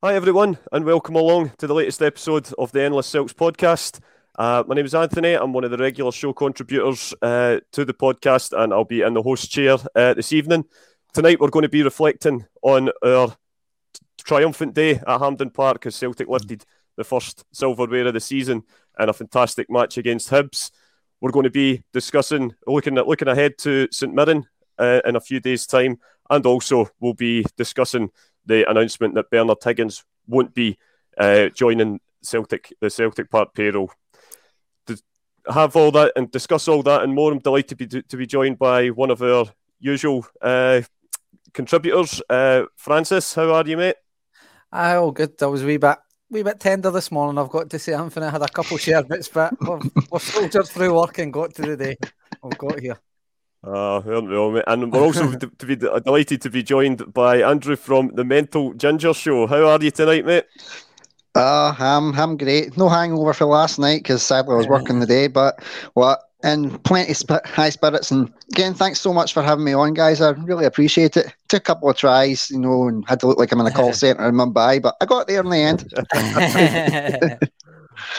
Hi, everyone, and welcome along to the latest episode of the Endless Celts podcast. Uh, my name is Anthony. I'm one of the regular show contributors uh, to the podcast, and I'll be in the host chair uh, this evening. Tonight, we're going to be reflecting on our triumphant day at Hampden Park as Celtic lifted the first silverware of the season in a fantastic match against Hibs. We're going to be discussing, looking at looking ahead to St Mirren uh, in a few days' time, and also we'll be discussing the announcement that Bernard Higgins won't be uh, joining Celtic, the Celtic Park payroll. To have all that and discuss all that and more, I'm delighted to be, to be joined by one of our usual uh, contributors, uh, Francis. How are you, mate? Aye, all good. I was a wee bit, wee bit tender this morning. I've got to say, Anthony, I had a couple of share bits, but we've, we've soldiered through work and got to the day. We've got here. Uh, well, and we're also to, to be delighted to be joined by Andrew from the Mental Ginger Show. How are you tonight, mate? Uh, I'm I'm great. No hangover for last night because sadly I was working the day, but what and plenty sp- high spirits. And again, thanks so much for having me on, guys. I really appreciate it. Took a couple of tries, you know, and had to look like I'm in a call center in Mumbai, but I got there in the end.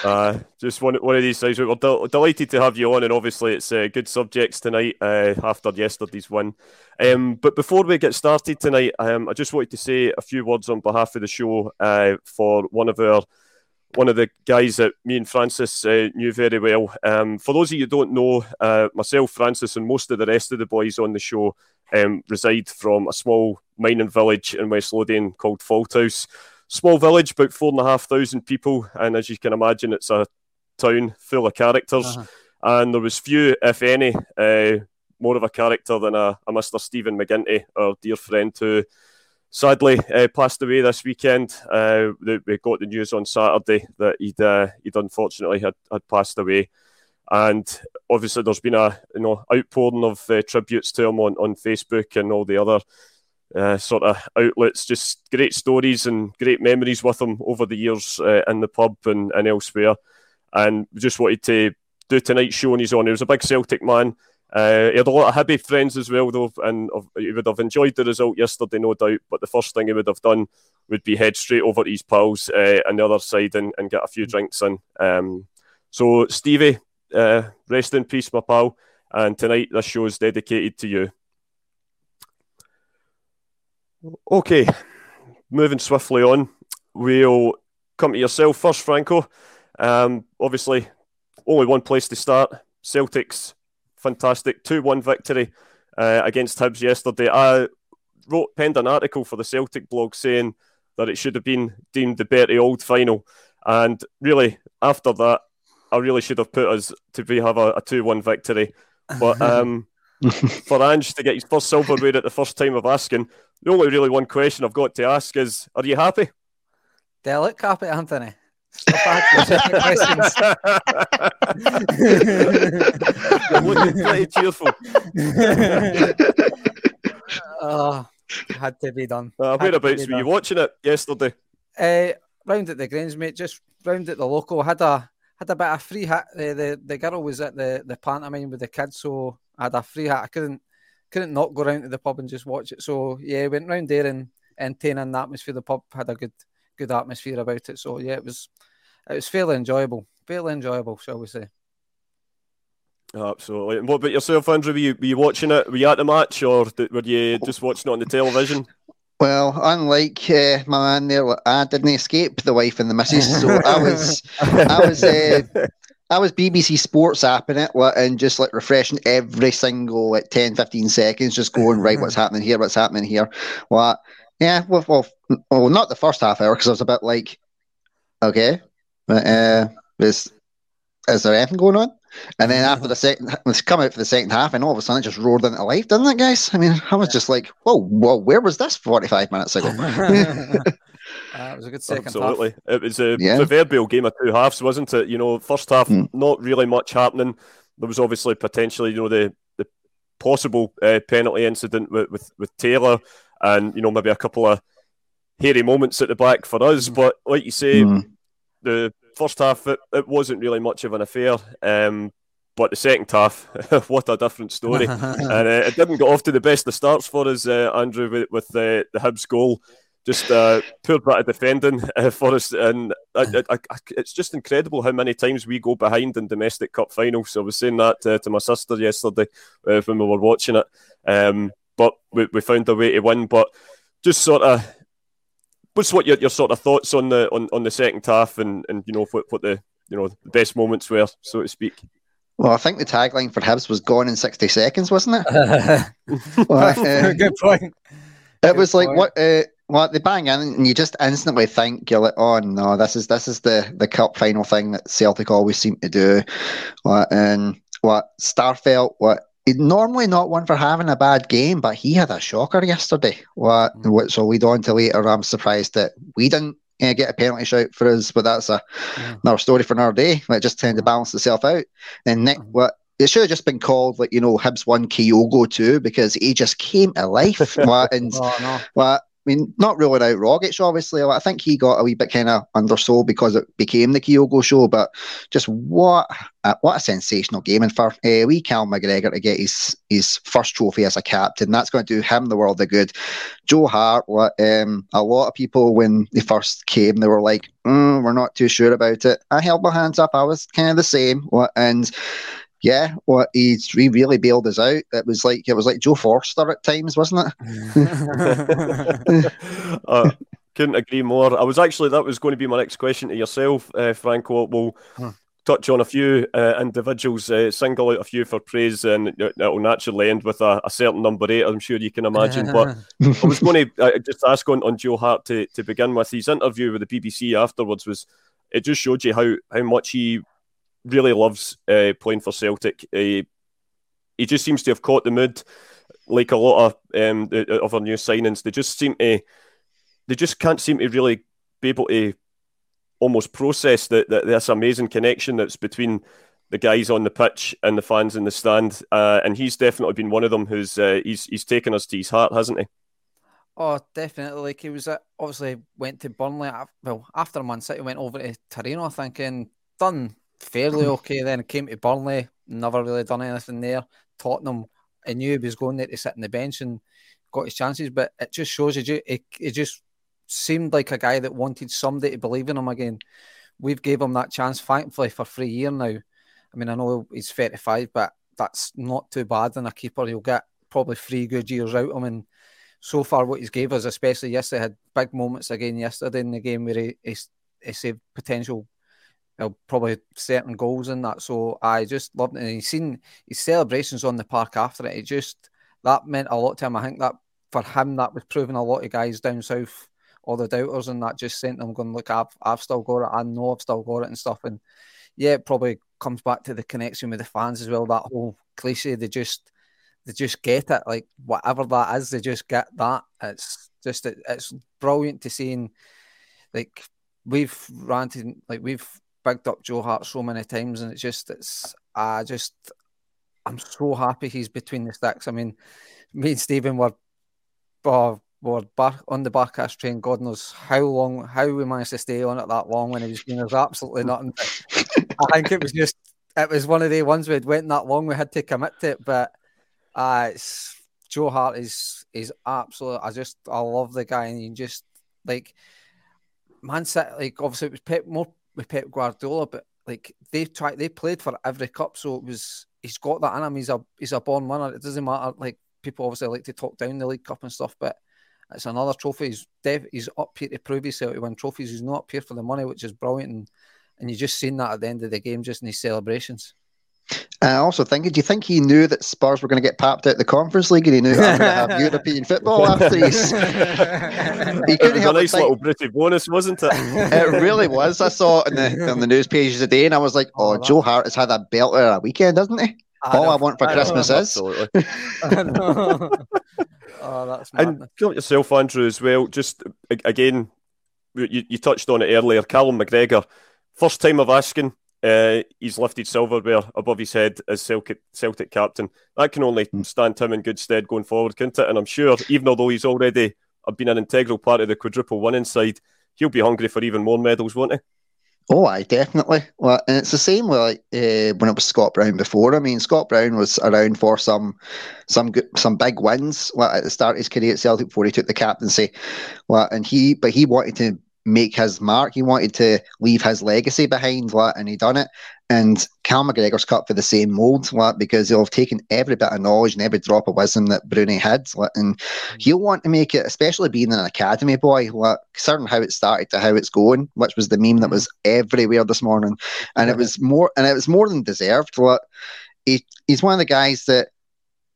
Uh, just one one of these things. We're del- delighted to have you on, and obviously it's uh, good subjects tonight uh, after yesterday's win. Um, but before we get started tonight, um, I just wanted to say a few words on behalf of the show uh, for one of our one of the guys that me and Francis uh, knew very well. Um, for those of you who don't know, uh, myself, Francis, and most of the rest of the boys on the show um, reside from a small mining village in West Lothian called Fauldhouse small village, about four and a half thousand people, and as you can imagine, it's a town full of characters. Uh-huh. And there was few, if any, uh, more of a character than a, a Mr. Stephen McGinty, our dear friend, who sadly uh, passed away this weekend. Uh, we got the news on Saturday that he'd uh, he'd unfortunately had, had passed away. And obviously, there's been a you know outpouring of uh, tributes to him on, on Facebook and all the other uh, sort of outlets. Just great stories and great memories with him over the years uh, in the pub and, and elsewhere. And just wanted to do tonight's show on his own. He was a big Celtic man. Uh, he had a lot of Hibby friends as well, though, and he would have enjoyed the result yesterday, no doubt. But the first thing he would have done would be head straight over to his pals uh, on the other side and, and get a few drinks in. Um, so, Stevie, uh, rest in peace, my pal. And tonight, this show is dedicated to you. Okay, moving swiftly on, we'll come to yourself first, Franco. Um, obviously, only one place to start. Celtics, fantastic 2 1 victory uh, against Hibs yesterday. I wrote, penned an article for the Celtic blog saying that it should have been deemed the Bertie Auld final. And really, after that, I really should have put us to be have a, a 2 1 victory. But um, for Ange to get his first silverware at the first time of asking, the only really one question I've got to ask is, are you happy? Delicate happy, Anthony. Stop asking questions. You're looking pretty cheerful. oh, had to be done. Uh, whereabouts were you watching it yesterday? Uh, round at the Grange, mate. Just round at the local. Had a had a bit of free hat. Uh, the the girl was at the the pantomime with the kids, so I had a free hat. I couldn't couldn't not go round to the pub and just watch it. So yeah, went round there and entertaining the atmosphere. The pub had a good good atmosphere about it. So yeah, it was it was fairly enjoyable, fairly enjoyable, shall we say? Absolutely. And what about yourself, Andrew? Were you, were you watching it? Were you at the match, or were you just watching it on the television? Well, unlike uh, my man there, I didn't escape the wife and the missus, so I was, I was, uh, I was BBC Sports apping it and just like refreshing every single like 10, 15 seconds, just going, right, what's happening here? What's happening here? What? Yeah, well, well, well not the first half hour because I was a bit like, okay, but, uh, is, is there anything going on? And then after the second, it's come out for the second half, and all of a sudden it just roared into life, didn't it, guys? I mean, I was just like, whoa, whoa, where was this 45 minutes ago? Uh, it was a good second Absolutely. half. It was a yeah. proverbial game of two halves, wasn't it? You know, first half, mm. not really much happening. There was obviously potentially, you know, the, the possible uh, penalty incident with, with, with, Taylor and, you know, maybe a couple of hairy moments at the back for us. Mm. But like you say, mm. the first half, it, it, wasn't really much of an affair. Um, but the second half, what a different story. and uh, it didn't get off to the best of starts for us, uh, Andrew, with, with the, the Hibs goal just uh, poor bit of defending uh, for us, and I, I, I, it's just incredible how many times we go behind in domestic cup finals. So I was saying that uh, to my sister yesterday uh, when we were watching it, um, but we, we found a way to win. But just sort of, what's what your, your sort of thoughts on the on, on the second half, and, and you know what, what the you know the best moments were, so to speak. Well, I think the tagline for Hibs was "Gone in sixty seconds," wasn't it? well, uh, Good point. It was like what what they bang in, and you just instantly think you're like, oh no, this is this is the the cup final thing that Celtic always seem to do. What and what Starfelt, what normally not one for having a bad game, but he had a shocker yesterday. What mm. which will lead on to later. I'm surprised that we didn't uh, get a penalty shout for us, but that's a, yeah. another story for another day. It just tended to balance itself out. And Nick, mm-hmm. what it should have just been called like you know Hibs one Kyogo two because he just came to life. what, and oh, no. what mean, not ruling out Rogic, obviously. I think he got a wee bit kind of undersold because it became the Kyogo show, but just what a, what a sensational game. And for uh, wee Cal McGregor to get his his first trophy as a captain, that's going to do him the world of good. Joe Hart, um, a lot of people, when they first came, they were like, mm, we're not too sure about it. I held my hands up. I was kind of the same. And yeah, well, he really bailed us out. It was like it was like Joe Forster at times, wasn't it? uh, couldn't agree more. I was actually that was going to be my next question to yourself, uh, Franco. We'll huh. touch on a few uh, individuals, uh, single out a few for praise, and it will naturally end with a, a, certain number eight. I'm sure you can imagine. but I was going to uh, just ask on, on Joe Hart to, to begin with. His interview with the BBC afterwards was it just showed you how how much he really loves uh, playing for Celtic. Uh, he just seems to have caught the mood, like a lot of um, of our new signings. They just seem to, they just can't seem to really be able to almost process that, that this amazing connection that's between the guys on the pitch and the fans in the stand. Uh, and he's definitely been one of them who's uh, he's he's taken us to his heart, hasn't he? Oh, definitely. Like he was uh, obviously went to Burnley. Well, after Man City went over to Torino, thinking done fairly mm. okay. Then came to Burnley, never really done anything there. Tottenham, I knew he was going there to sit on the bench and got his chances, but it just shows you, it, it just seemed like a guy that wanted somebody to believe in him again. We've gave him that chance, thankfully, for three years now. I mean, I know he's 35, but that's not too bad in a keeper. He'll get probably three good years out of him. And so far, what he's gave us, especially yesterday, had big moments again yesterday in the game where he, he, he saved potential he'll probably certain goals in that. So I just loved it. And he's seen his celebrations on the park after it. It just that meant a lot to him. I think that for him that was proving a lot of guys down south, all the doubters, and that just sent them going, look, I've I've still got it. I know I've still got it and stuff. And yeah, it probably comes back to the connection with the fans as well. That whole cliche, they just they just get it. Like whatever that is, they just get that. It's just it, it's brilliant to see. And like we've ranted, like we've bigged up Joe Hart so many times, and it's just it's I just I'm so happy he's between the sticks. I mean, me and Stephen were uh, were back on the Barkas train. God knows how long, how we managed to stay on it that long when he was doing absolutely nothing. I think it was just it was one of the ones we'd went that long we had to commit to it. But uh, it's Joe Hart is is absolute. I just I love the guy, and he just like Man City. Like obviously it was Pep, more with Pep Guardiola, but like they tried, they played for every cup, so it was he's got that in him. He's a he's a born winner. It doesn't matter. Like people obviously like to talk down the League Cup and stuff, but it's another trophy. He's dev, he's up here to prove himself to win trophies. He's not up here for the money, which is brilliant. And and you just seen that at the end of the game, just in his celebrations. I also think, do you think he knew that Spurs were going to get papped out the Conference League and he knew I'm going to have European football after he's. he couldn't help a nice little British bonus, wasn't it? it really was. I saw it on the, on the news pages today and I was like, oh, oh Joe Hart has had a belter a weekend, doesn't he? I All I want for I Christmas know, is. Absolutely. oh, that's And feel yourself, Andrew, as well. Just again, you, you touched on it earlier. Callum McGregor, first time of asking uh, he's lifted silverware above his head as Celtic, Celtic captain. That can only hmm. stand him in good stead going forward, can't it? And I'm sure, even although he's already been an integral part of the quadruple winning side, he'll be hungry for even more medals, won't he? Oh, I definitely. Well, and it's the same with like uh, when it was Scott Brown before. I mean, Scott Brown was around for some some good, some big wins well, at the start of his career at Celtic before he took the captaincy. Well, and he but he wanted to make his mark. He wanted to leave his legacy behind, like, and he done it. And Cal McGregor's cut for the same mould, like, because he'll have taken every bit of knowledge and every drop of wisdom that Bruni had, like, and mm. he'll want to make it, especially being an academy boy, like, certain how it started to how it's going, which was the meme that was everywhere this morning, and it was more, and it was more than deserved. Like, he, he's one of the guys that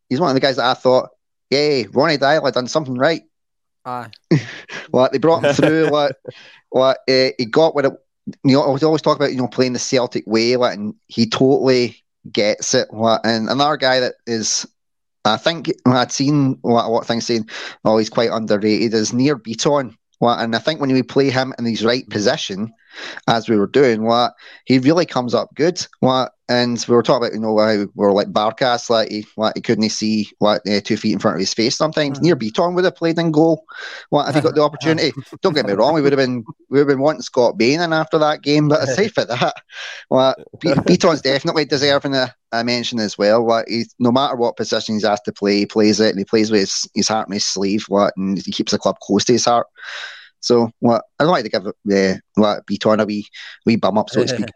he's one of the guys that I thought, yeah, Ronny Deila done something right. Aye. like they brought him through. like, like uh, he got what it. You know, I was always talk about you know playing the Celtic way, like, and he totally gets it. Like, and another guy that is, I think I'd seen what, of things saying, oh, he's quite underrated. Is Nir Bitton. Like, and I think when we play him in his right position, as we were doing, what he really comes up good. what and we were talking about, you know, how we were like Barkas, like he, like he couldn't see what uh, two feet in front of his face sometimes. Mm. Nir Bitton would have played in goal. What if he got the opportunity? Don't get me wrong, we would have been we would have been wanting Scott Bain in after that game. But aside from that, well, Beaton's definitely deserving a, a mention as well. Like he's no matter what position he's asked to play, he plays it and he plays with his, his heart in his sleeve, what and he keeps the club close to his heart. So what I'd like to give the uh, like Bitton a wee wee bum up, so to speak.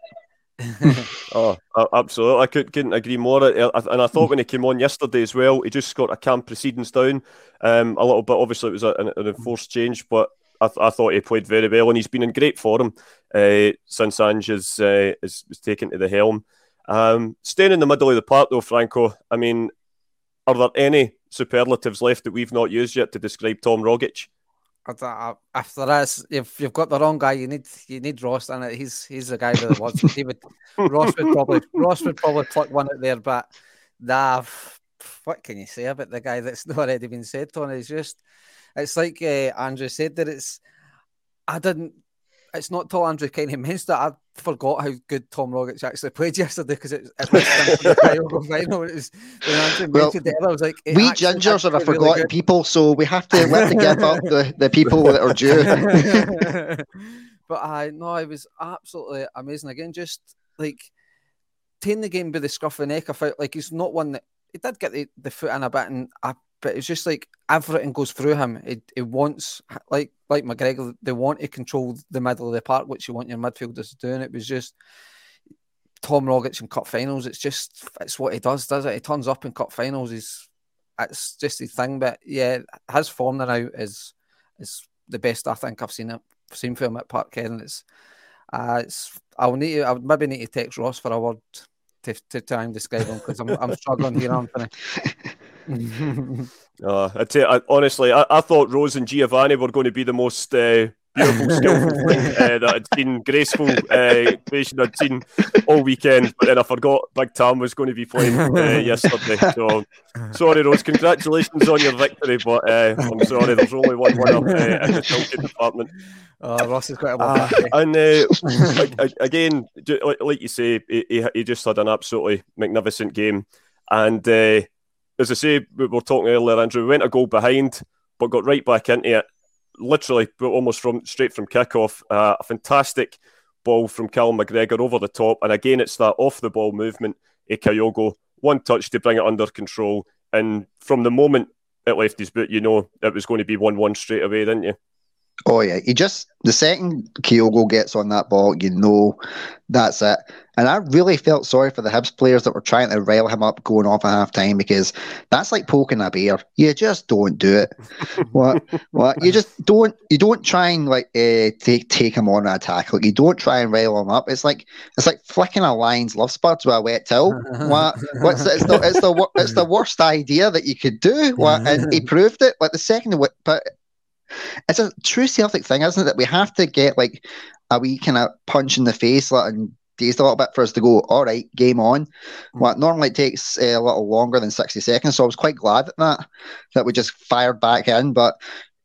oh, absolutely! I could, couldn't agree more. And I thought when he came on yesterday as well, he just got a camp proceedings down um, a little bit. Obviously, it was an, an enforced change, but I, th- I, thought he played very well, and he's been in great form uh, since Ange is, uh, is, is taken to the helm. Um, staying in the middle of the park, though, Franco. I mean, are there any superlatives left that we've not used yet to describe Tom Rogic? If there is, if you've got the wrong guy, you need you need Ross and it. He's he's the guy that the words. he would Ross would probably Ross would probably pluck one out there, but nah, what can you say about the guy that's not already been said, Tony? It's just it's like uh, Andrew said that it's I didn't it's not till Andrew of mentioned that I forgot how good Tom Rogic actually played yesterday because it, it was the final. It was when Andrew well, mentioned it, I was like, we gingers are a forgotten really people, so we have to have to give up the, the people that are due. but I know it was absolutely amazing. Again, just like taking the game by the scruff of the neck. I felt like he's not one that he did get the, the foot in a bit, and I but it's just like everything goes through him. He, he wants, like like McGregor, they want to control the middle of the park, which you want your midfielders doing. It was just Tom Rogic in cup finals. It's just it's what he does, does it? He turns up in cup finals. He's it's just his thing. But yeah, his form now is is the best I think I've seen it seen for him at Parkhead. and It's uh, it's I'll need to, I would maybe need to text Ross for a word to, to try and describe him because I'm I'm struggling here, Anthony. uh, I tell you, I, honestly, I, I, thought Rose and Giovanni were going to be the most uh, beautiful, skillful thing uh, that I'd seen, graceful uh, creation I'd seen all weekend. But then I forgot Big Tam was going to be playing uh, yesterday. So sorry, Rose. Congratulations on your victory, but uh, I'm sorry, there's only one winner uh, in the Tilted department. Oh, Ross is quite a uh, And uh, again, like you say, he, he, just had an absolutely magnificent game. And uh, as I say, we were talking earlier, Andrew, we went a goal behind, but got right back into it. Literally, almost from straight from kickoff. Uh, a fantastic ball from Cal McGregor over the top, and again, it's that off the ball movement. A Kyogo, one touch to bring it under control, and from the moment it left his boot, you know it was going to be one-one straight away, didn't you? Oh yeah, he just the second Kyogo gets on that ball, you know that's it. And I really felt sorry for the Hibs players that were trying to rile him up going off at half time because that's like poking a bear. You just don't do it. what? What? You just don't. You don't try and like uh, take take him on an attack. Like you don't try and rile him up. It's like it's like flicking a lion's love spuds with a wet towel. what? What's it's the it's the it's the worst idea that you could do. What? And he proved it. Like the second, but it's a true Celtic thing, isn't it? That we have to get like a wee kind of punch in the face like, and dazed a little bit for us to go, all right, game on. Mm. What normally takes uh, a little longer than 60 seconds. So I was quite glad at that, that we just fired back in. But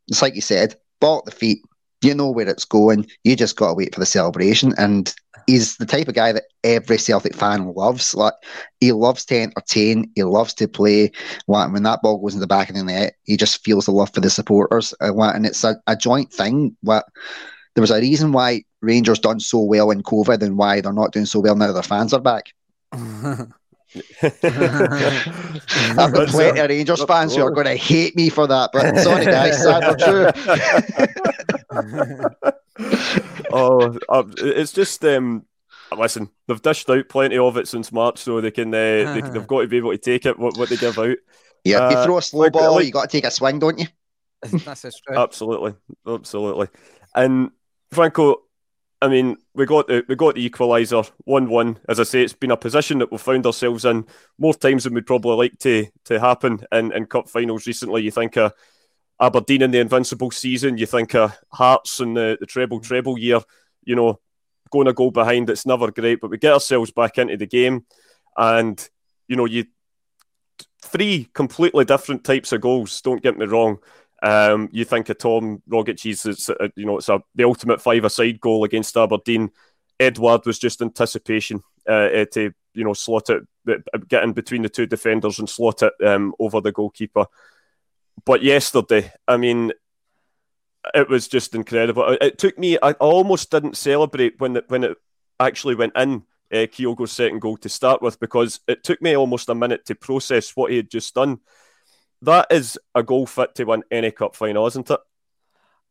it's like you said, ball at the feet, you know where it's going. You just got to wait for the celebration. And he's the type of guy that every Celtic fan loves. Like he loves to entertain, he loves to play. Like, when that ball goes in the back of the net, he just feels the love for the supporters. Uh, and it's a, a joint thing. What there was a reason why Rangers done so well in COVID and why they're not doing so well now their fans are back. I've got plenty of Rangers fans who are going to hate me for that, but sorry guys, sad but true. Oh, uh, it's just um, listen, they've dished out plenty of it since March, so they can uh, they, have got to be able to take it what, what they give out. Yeah, uh, you throw a slow ball, like, you got to take a swing, don't you? That's true. Absolutely, absolutely. And Franco, I mean, we got the we got the equaliser one one. As I say, it's been a position that we've found ourselves in more times than we'd probably like to to happen in, in cup finals recently. You think of Aberdeen in the invincible season, you think of Hearts in the, the treble treble year. You know, going a goal behind, it's never great, but we get ourselves back into the game, and you know, you three completely different types of goals. Don't get me wrong. Um, you think of Tom Rogic's, it's uh, you know, it's a, the ultimate five-a-side goal against Aberdeen. Edward was just anticipation uh, uh to you know slot it, uh, get in between the two defenders and slot it um, over the goalkeeper. But yesterday, I mean, it was just incredible. It took me. I almost didn't celebrate when it, when it actually went in. Uh, Kyogo's second goal to start with because it took me almost a minute to process what he had just done. That is a goal fit to win any cup final, isn't it?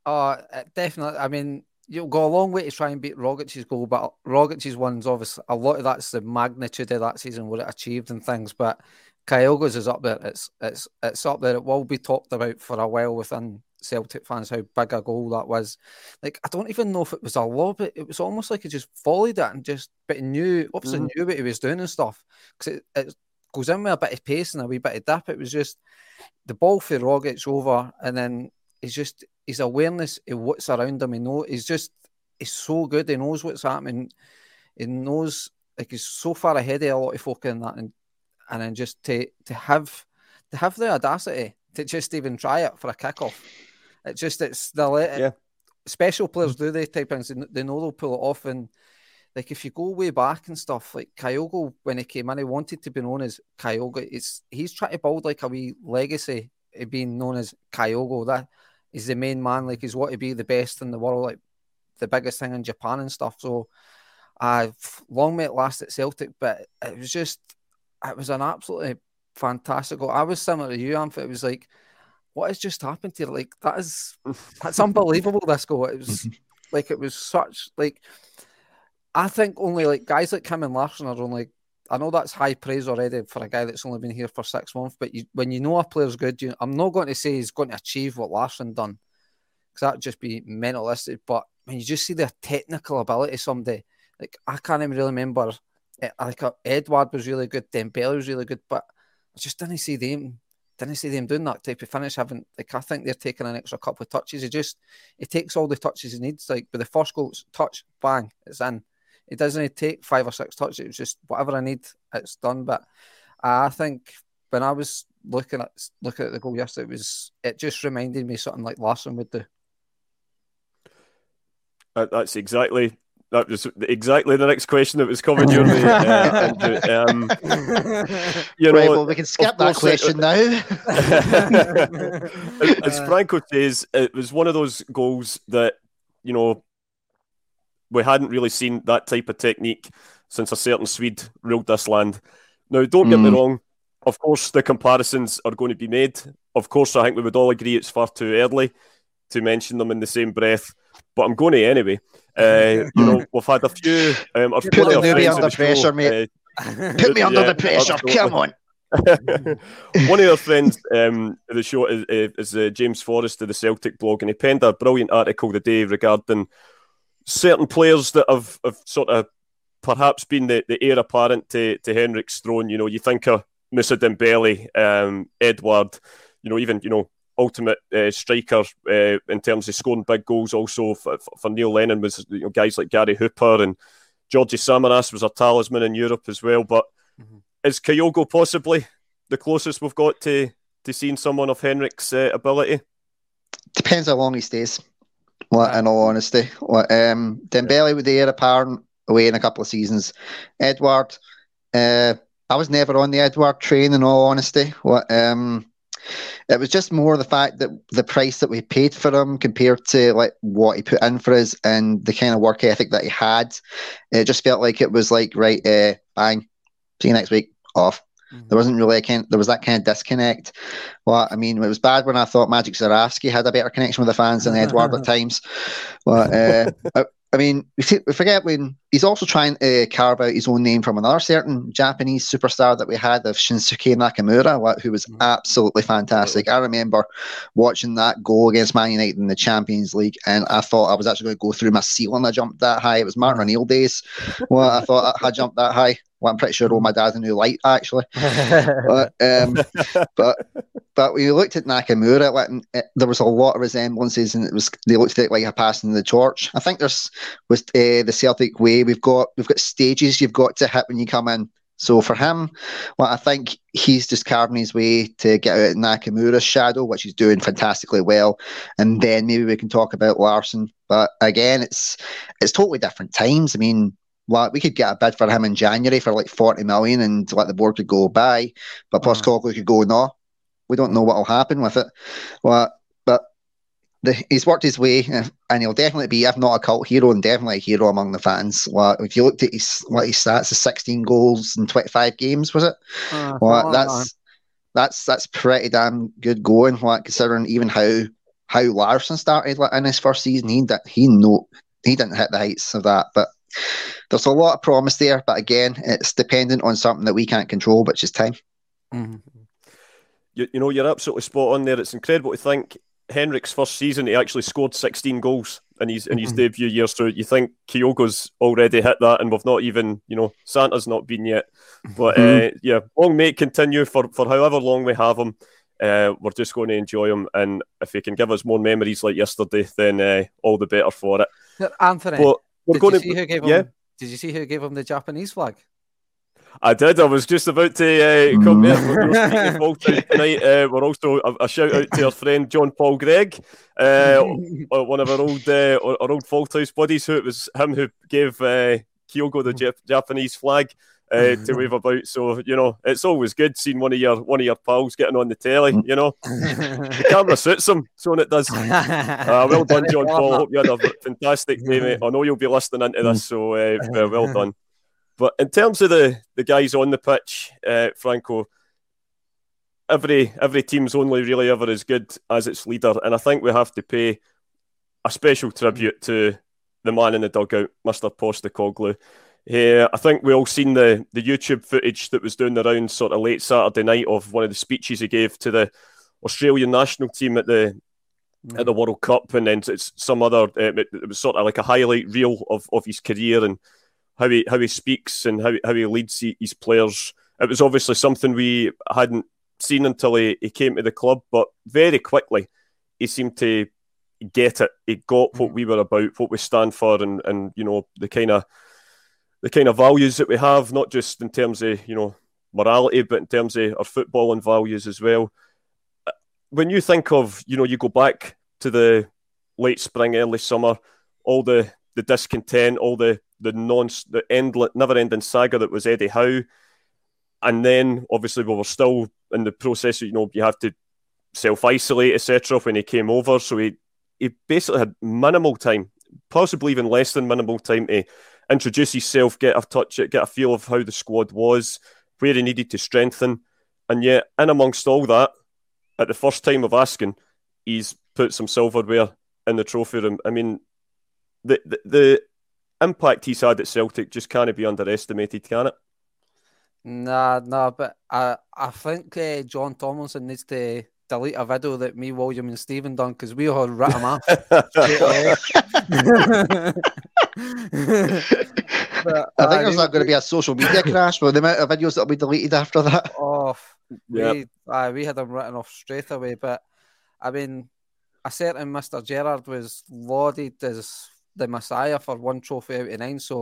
Oh, definitely. I mean, you'll go a long way to try and beat Rogic's goal, but Rogic's one's obviously a lot of that's the magnitude of that season, what it achieved and things. But Kyogo's is up there. It's it's it's up there. It will be talked about for a while within Celtic fans how big a goal that was. Like I don't even know if it was a lob. It, it was almost like he just volleyed it and just, but he knew obviously mm. knew what he was doing and stuff because it, it, goes in with a bit of pace and a wee bit of dip. It was just the ball for Rogic over, and then he's just his awareness of what's around him. He know he's just he's so good. He knows what's happening. He knows like he's so far ahead of a lot of folk in that, and and then just to to have to have the audacity to just even try it for a kickoff it's just it's the yeah. special players do they type things. They know they'll pull it off, and like if you go way back and stuff, like Kyogo when he came in, he wanted to be known as Kyogo. It's he's trying to build like a wee legacy of being known as Kyogo. That is the main man. Like he's want to be the best in the world, like the biggest thing in Japan and stuff. So, uh, long may it last at Celtic, but it was just it was an absolutely fantastic goal. I was similar to you, Amph. It was like what has just happened here? Like that is that's unbelievable. This goal. It was like it was such like I think only like guys like Kim and Larsson are only. I know that's high praise already for a guy that's only been here for six months, but you, when you know a player's good, you, I'm not going to say he's going to achieve what Larsson done because that'd just be mentalistic. But when you just see their technical ability someday, like I can't even really remember. Eh, like uh, Edouard was really good, Dembele was really good, but I just didn't see them didn't see them doing that type of finish. Having like I think they're taking an extra couple of touches. He just he takes all the touches he needs. Like with the first goal, touch, bang, it's in. It doesn't take five or six touches. It's just whatever I need, it's done. But I think when I was looking at looking at the goal yesterday, it was it just reminded me something like Larsson would do. That's exactly that was exactly the next question that was coming your way. Uh, um, you know, right, well, we can skip that question now. as Franco says, it was one of those goals that you know we hadn't really seen that type of technique since a certain Swede ruled this land. Now, don't get mm. me wrong. Of course, the comparisons are going to be made. Of course, I think we would all agree it's far too early to mention them in the same breath, but I'm going to anyway. Uh, you know, we've had a few. Um, Put me under pressure, show, mate. Uh, Put me under yeah, the pressure. Absolutely. Come on. One of our friends um, the show is, is uh, James Forrest of the Celtic blog, and he penned a brilliant article today regarding certain players that have, have sort of perhaps been the, the heir apparent to, to Henrik's throne. You know, you think of Moussa Dembele, um, Edouard, you know, even, you know, ultimate uh, striker uh, in terms of scoring big goals. Also for, for Neil Lennon was you know, guys like Gary Hooper and Georgie Samaras was a talisman in Europe as well. But mm-hmm. is Kyogo possibly the closest we've got to to seeing someone of Henrik's uh, ability? Depends how long he stays. Well, in all honesty, well, um, Dembele with the heir apparent away in a couple of seasons. Edward, uh, I was never on the Edward train. In all honesty, what um, it was just more the fact that the price that we paid for him compared to like what he put in for us and the kind of work ethic that he had. It just felt like it was like right, uh, bang, see you next week, off. Mm-hmm. There wasn't really a kind, there was that kind of disconnect. Well, I mean, it was bad when I thought Magic Zurawski had a better connection with the fans than Edward at times. But uh, I mean, we forget when he's also trying to carve out his own name from another certain Japanese superstar that we had of Shunsuke Nakamura, who was mm-hmm. absolutely fantastic. I remember watching that goal against Man United in the Champions League, and I thought I was actually going to go through my ceiling. I jumped that high. It was Martin O'Neill days. Well, I thought I jumped that high. Well, I'm pretty sure all my dad a new light actually. but, um, but but when you looked at Nakamura, it, there was a lot of resemblances, and it was they looked at it like a passing the torch. I think there's was uh, the Celtic way, we've got we've got stages you've got to hit when you come in. So for him, well, I think he's just carving his way to get out of Nakamura's shadow, which he's doing fantastically well. And then maybe we can talk about Larsson. But again, it's it's totally different times. I mean, well, we could get a bid for him in January for like 40 million and let the board could go buy, but mm. Postecoglou could go, no, we don't know what will happen with it. Well, the, he's worked his way, and he'll definitely be, if not a cult hero, and definitely a hero among the fans. Well, if you looked at his what his stats, is 16 goals in 25 games, was it? Uh, well, that's that's that's pretty damn good going. Like considering even how how Larsson started like, in his first season, he he no he didn't hit the heights of that, but there's a lot of promise there, but again, it's dependent on something that we can't control, which is time. Mm-hmm. You, you know, you're absolutely spot on there. It's incredible to think Henrik's first season, he actually scored 16 goals in his in his mm-hmm. debut year. So you think Kyogo's already hit that, and we've not even, you know, Santa's not been yet. But mm-hmm. uh, yeah, long may continue for, for however long we have him. Uh, we're just going to enjoy him, and if he can give us more memories like yesterday, then uh, all the better for it. Anthony, but we're did going you to, who gave him? Yeah? Did you see who gave him the Japanese flag? I did. I was just about to uh, come here. We're tonight. Uh, we're also a, a, shout out to our friend John Paul Gregg, uh, one of our old uh, our old Fauldhouse buddies. Who it was him who gave uh, Kyogo the Jap- Japanese flag uh, to wave about. So you know, it's always good seeing one of your one of your pals getting on the telly. You know, the camera suits him, so it does. Uh, well done, John Paul. Hope you had a fantastic day, mate. I know you'll be listening into this, so uh, well done. But in terms of the the guys on the pitch, uh, Franco, every every team's only really ever as good as its leader, and I think we have to pay a special tribute to the man in the dugout, Mister Postecoglou. Yeah, I think we all seen the the YouTube footage that was doing the rounds sort of late Saturday night of one of the speeches he gave to the Australian national team at the mm. at the World Cup, and then it's some other. Uh, it was sort of like a highlight reel of, of his career and how he how he speaks and how how he leads his players. It was obviously something we hadn't seen until he, he came to the club, but very quickly he seemed to get it. He got what mm. we were about, what we stand for, and and you know the kind of the kind of values that we have, not just in terms of you know morality, but in terms of our football and values as well. When you think of you know you go back to the late spring, early summer, all the the discontent, all the the non the endless never ending saga that was Eddie Howe, and then obviously we were still in the process. You know, you have to self isolate, etc. When he came over, so he he basically had minimal time, possibly even less than minimal time to introduce himself, get a touch, get a feel of how the squad was, where he needed to strengthen. And yet, in amongst all that, at the first time of asking, he's put some silverware in the trophy room. I mean, the, the, the impact he's had at Celtic just can't be underestimated, can it? Nah, nah, but I I think uh, John Tomlinson needs to delete a video that me, William, and Stephen done because we all writ him off. but, I think uh, there's not going to be a social media crash with the amount of videos that'll be deleted after that. Oh, yep. we, uh, we had them written off straight away. But I mean, a certain Mr. Gerrard was lauded as the messiah for one trophy out of nine. So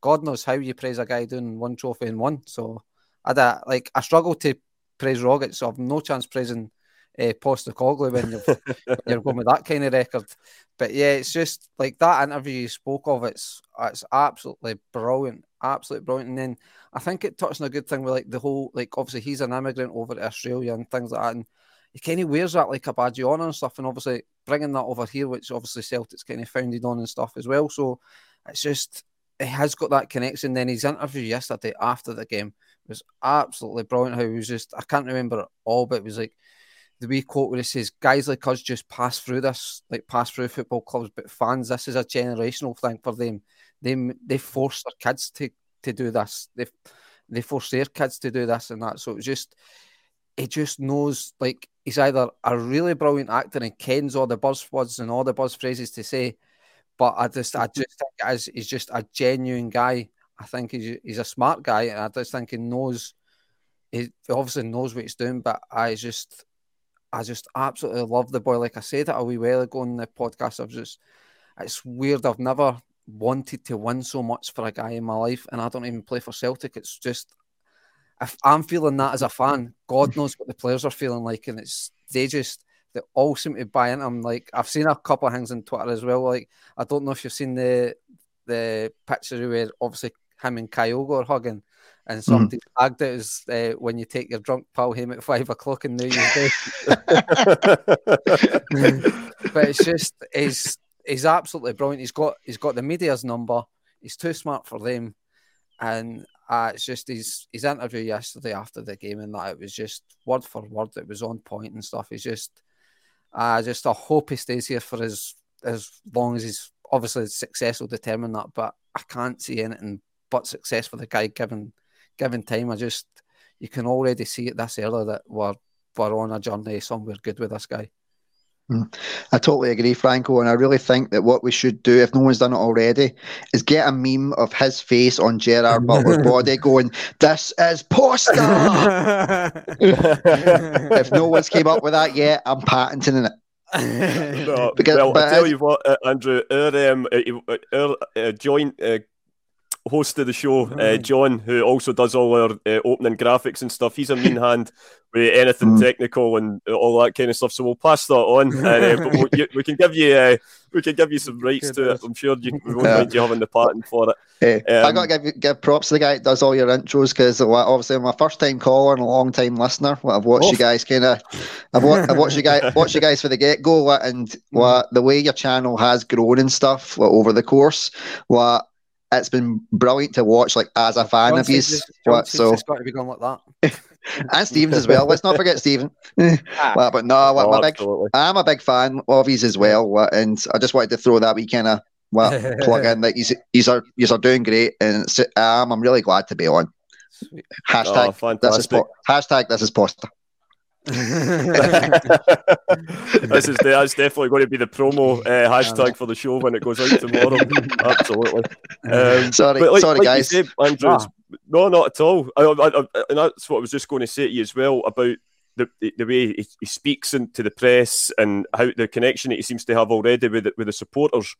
God knows how you praise a guy doing one trophy in one. So I like I struggle to praise Rogic, so I've no chance praising uh, Postecoglou when you're, you're going with that kind of record. But yeah, it's just like that interview you spoke of. It's it's absolutely brilliant, absolutely brilliant. And then I think it touched on a good thing with like the whole like obviously he's an immigrant over to Australia and things like that. And he kind of wears that like a badge of honour and stuff, and obviously bringing that over here, which obviously Celtic's kind of founded on and stuff as well. So it's just he has got that connection. Then his interview yesterday after the game was absolutely brilliant. How he was just I can't remember it all, but it was like the wee quote where he says, "Guys like us just pass through this, like pass through football clubs, but fans, this is a generational thing for them. They they force their kids to to do this. They they force their kids to do this and that. So it's just he just knows like he's either a really brilliant actor and kens all the buzzwords and all the buzz phrases to say, but I just I mm-hmm. just think as he's just a genuine guy. I think he's he's a smart guy, and I just think he knows. He obviously knows what he's doing, but I just I just absolutely love the boy. Like I said it a wee while ago in the podcast, I've just it's weird. I've never wanted to win so much for a guy in my life, and I don't even play for Celtic. It's just if I'm feeling that as a fan, God knows what the players are feeling like, and it's they just they all seem to buy into him. Like I've seen a couple of things on Twitter as well. Like I don't know if you've seen the the picture where obviously him and Kyogo are hugging, and hmm. somebody mm. tagged it as uh, when you take your drunk pal home at five o'clock in New Year's Day. but it's just he's he's absolutely brilliant. He's got he's got the media's number. He's too smart for them, and uh, it's just his his interview yesterday after the game and that it was just word for word. It was on point and stuff. He's just uh, just I hope he stays here for as as long as he's obviously success will determine that. But I can't see anything but success for the guy given given time. I just you can already see it this early that we're we're on a journey somewhere good with this guy. Mm. I totally agree, Franco, and I really think that what we should do, if no one's done it already, is get a meme of his face on Gerard Butler's body going, "This is poster." if no one's came up with that yet, I'm patenting it. no, because, well, I tell you what, uh, Andrew, our, um, uh, our uh, joint uh, host of the show, uh, John, who also does all our uh, opening graphics and stuff. He's a mean hand with anything mm. technical and all that kind of stuff. So we'll pass that on, and, uh, but we'll, you, we can give you uh, we can give you some rights to it. I'm sure you, we won't mind you having the patent for it. Hey, um, I got to give give props to the guy that does all your intros because obviously I'm a first time caller and a long time listener. I've watched oh. you guys kind of, I've, watched, I've watched you guys watched you guys for the get go, and mm. what the way your channel has grown and stuff over the course. What it's been brilliant to watch, like as a fan of his. What, so it's got to be going like that. and Stevens as well. Let's not forget Steven. ah, well, but no, oh, big, I'm a big fan of his as well, and I just wanted to throw that we kind of well, plug in that he's he's are he's are doing great, and um, I'm really glad to be on. Hashtag oh, this is po- hashtag this is poster. this is that's definitely going to be the promo uh, hashtag for the show when it goes out tomorrow. Absolutely. Um, sorry, like, sorry, like guys. Said, Andrew, ah. No, not at all. I, I, I, and that's what I was just going to say to you as well about the, the way he, he speaks into the press and how the connection that he seems to have already with the, with the supporters.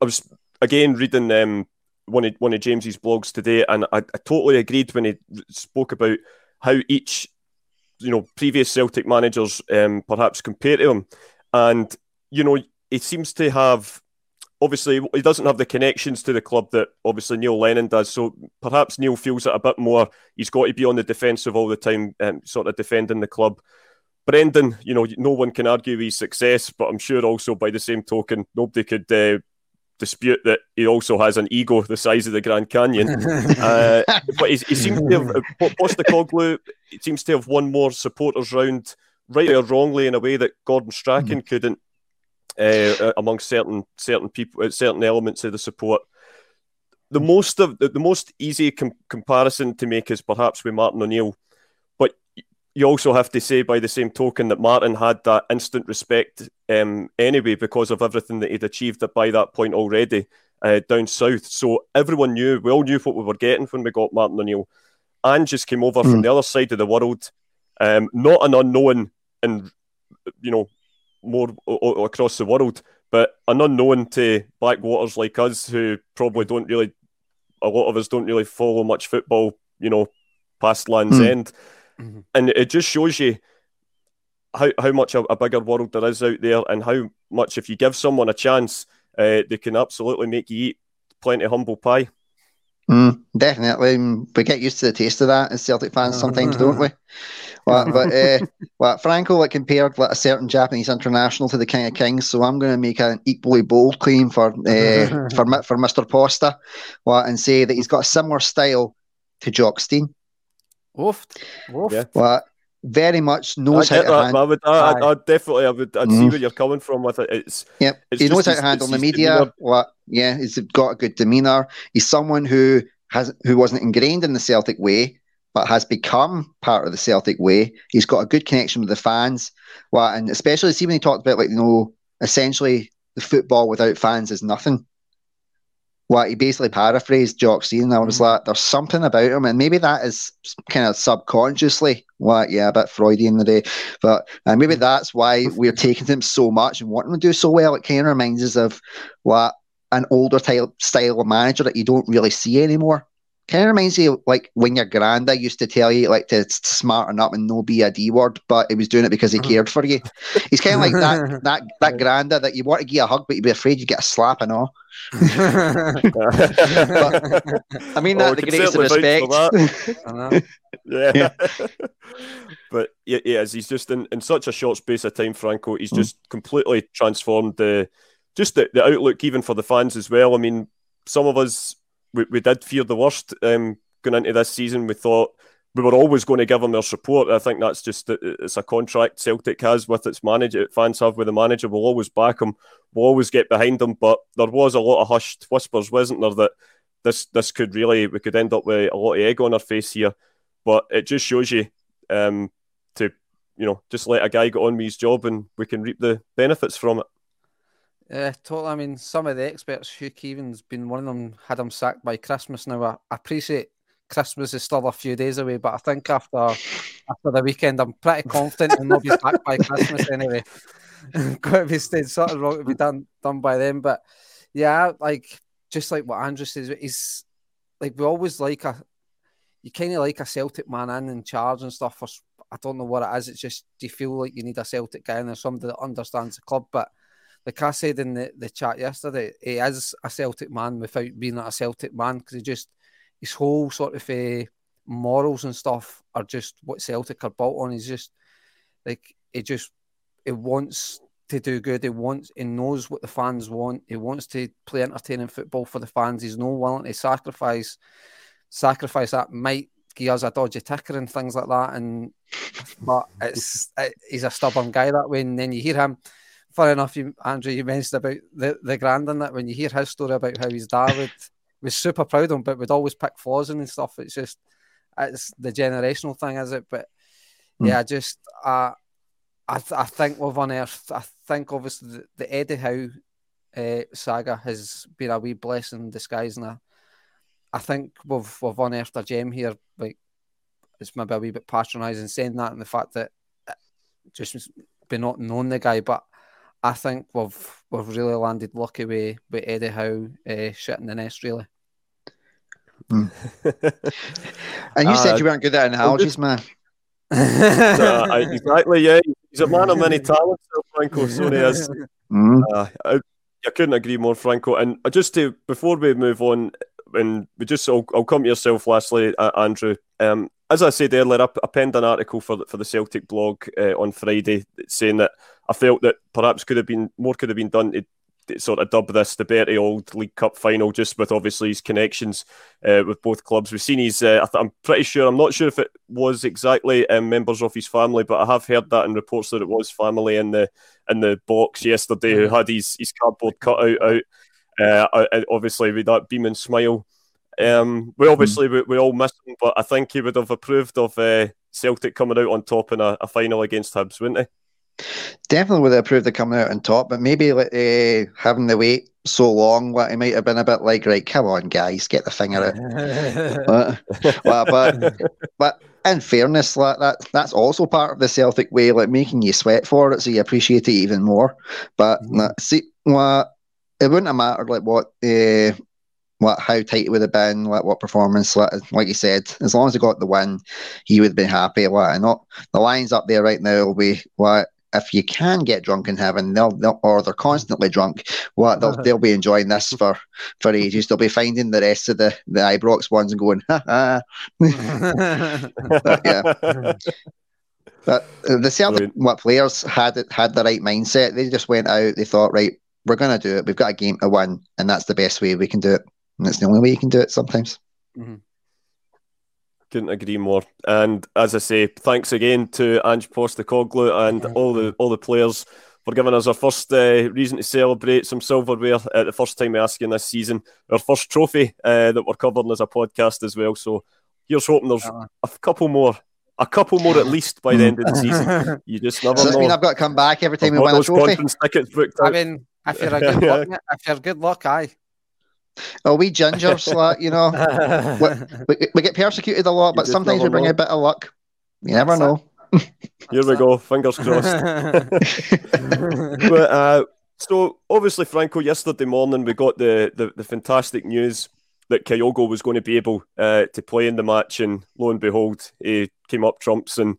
I was again reading um, one of one of James's blogs today, and I, I totally agreed when he spoke about how each you know previous Celtic managers um, perhaps compare to him, and you know he seems to have obviously he doesn't have the connections to the club that obviously Neil Lennon does. So perhaps Neil feels it a bit more. He's got to be on the defensive all the time, um, sort of defending the club. Brendan, you know, no one can argue his success, but I'm sure also by the same token, nobody could uh, dispute that he also has an ego the size of the Grand Canyon. uh, but he, he seems to have, uh, Postecoglou seems to have won more supporters round, right or wrongly, in a way that Gordon Strachan mm. couldn't uh, amongst certain certain people, uh, certain elements of the support. The most of the, the most easy com- comparison to make is perhaps with Martin O'Neill, you also have to say by the same token that Martin had that instant respect um, anyway because of everything that he'd achieved by that point already uh, down south. So everyone knew, we all knew what we were getting when we got Martin O'Neill. And just came over mm. from the other side of the world, um, not an unknown and you know more o- o- across the world, but an unknown to backwaters like us who probably don't really, a lot of us don't really follow much football, you know, past Land's mm. End. Mm-hmm. And it just shows you how, how much a, a, bigger world there is out there and how much, if you give someone a chance, uh, they can absolutely make you eat plenty of humble pie. Mm, definitely. We get used to the taste of that as Celtic fans sometimes, don't we? Well, but uh, well, Franco like compared like a certain Japanese international to the King of Kings, so I'm going to make an equally bold claim for uh, for for Mr. Posta, well, and say that he's got a similar style to Jock Stein. Oof. Oof. Yeah. Well, very much knows I how to that. handle. I would, I, I, I definitely, I would, I'd see Mhm. where you're coming from with it. It's, Yep, it's he knows just how to handle the media. demeanour. What? Yeah, he's got a good demeanor. He's someone who has who wasn't ingrained in the Celtic way, but has become part of the Celtic way. He's got a good connection with the fans. Well, and especially see when he talked about like you know, essentially the football without fans is nothing. What he basically paraphrased Jock and I was Mhm. like, "There's something about him," and maybe that is kind of subconsciously, what, yeah, a bit Freudian the day, but and maybe that's why we're taking him so much and wanting to do so well. It kind of reminds us of what an older type style of manager that you don't really see anymore. Kind of reminds you of, like when your granda used to tell you like to s- smarten up and no be a D word, but he was doing it because he Mhm. cared for you. He's kind of like that that that granda that you want to give a hug, but you'd be afraid you'd get a slap and all. I mean Oh, that we the can greatest of certainly for respect. I know. yeah. but yeah, yeah, as he's just in, in such a short space of time, Franco, he's Mm. just completely transformed the just the, the outlook even for the fans as well. I mean, some of us we, we did fear the worst um, going into this season. We thought we were always going to give him our support. I think that's just it's a contract Celtic has with its manager. Fans have with the manager. We'll always back him. We'll always get behind him. But there was a lot of hushed whispers, wasn't there, that this this could really we could end up with a lot of egg on our face here. But it just shows you um, to you know just let a guy get on with his job and we can reap the benefits from it. Yeah, totally. I mean, some of the experts, Hugh Keevins been one of them, had him sacked by Christmas. Now, I appreciate Christmas is still a few days away, but I think after after the weekend, I'm pretty confident he'll not be sacked by Christmas anyway. Got to be stayed sort of wrong to be done done by then. But yeah, like just like what Andrew says, he's like we always like a you kind of like a Celtic man in in charge and stuff. For, I don't know what it is. It's just do you feel like you need a Celtic guy and there's somebody that understands the club, but like I said in the, the chat yesterday, he is a Celtic man without being a Celtic man because he just his whole sort of uh, morals and stuff are just what Celtic are built on. He's just like he just he wants to do good. He wants he knows what the fans want. He wants to play entertaining football for the fans. He's no willing to sacrifice sacrifice that might give us a dodgy ticker and things like that. And but it's it, he's a stubborn guy that way. And then you hear him. Fair enough, you, Andrew. You mentioned about the the grand and that when you hear his story about how his dad would, was super proud of him, but would always pick flaws in and stuff. It's just it's the generational thing, is it? But Hmm. yeah, just uh, I th- I think we've unearthed. I think obviously the, the Eddie Howe uh, saga has been a wee blessing in disguise, and I, I think we've we've unearthed a gem here. Like it's maybe a wee bit patronising saying that, and the fact that uh, just be not knowing the guy, but I think we've we've really landed lucky with with Eddie Howe uh, shitting the nest. Really, And you Uh, said you weren't good at analogies, man. Uh, I- exactly, yeah. He's a man of many talents, Franco. So he is. Mm. Uh, I, I couldn't agree more, Franco. And uh, just to before we move on, and we just I'll, I'll come to yourself, lastly, uh, Andrew. Um, as I said earlier, I, I penned an article for the, for the Celtic blog uh, on Friday saying that I felt that perhaps could have been more could have been done to, to sort of dub this the Bertie Auld League Cup final, just with obviously his connections uh, with both clubs. We've seen his. Uh, I th- I'm pretty sure. I'm not sure if it was exactly um, members of his family, but I have heard that in reports that it was family in the in the box yesterday who had his his cardboard cutout out. Uh, uh, obviously with that beaming smile. Um, we obviously we, we all miss him, but I think he would have approved of uh, Celtic coming out on top in a, a final against Hibs, wouldn't he? Definitely would have approved of coming out on top, but maybe like, uh, having the wait so long, what he might have been a bit like, right, come on, guys, get the finger out. but, well, but but in fairness, like that that's also part of the Celtic way, like making you sweat for it, so you appreciate it even more. But Mhm. like, see, well, it wouldn't have mattered like what uh, what how tight it would have been, like what performance, like, like you said, as long as he got the win, he would have been happy. Like, and not the lines up there right now will be what. If you can get drunk in heaven, they'll, they'll or they're constantly drunk. What they'll they'll be enjoying this for for ages. They'll be finding the rest of the the Ibrox ones and going, ha ha. But, yeah. But the Celtic what players had had the right mindset. They just went out. They thought, right, we're going to do it. We've got a game to win, and that's the best way we can do it. And it's the only way you can do it sometimes. Mm-hmm. Couldn't agree more. And as I say, thanks again to Ange Postecoglou and all the all the players for giving us our first uh, reason to celebrate some silverware at the first time we ask you this season. Our first trophy uh, that we're covering as a podcast as well. So here's hoping there's a couple more. A couple more at least by the end of the season. You just never so know. mean I've got to come back every time I've we win a trophy. Tickets booked I mean, if you're a good luck, if you're good luck, aye. Oh, we gingers, like, you know, we, we, we, get persecuted a lot, but sometimes we bring know. a bit of luck. You never know. Here we go, fingers crossed. but, uh, so obviously, Franco, yesterday morning we got the, the, the fantastic news that Kyogo was going to be able uh, to play in the match, and lo and behold, he came up trumps and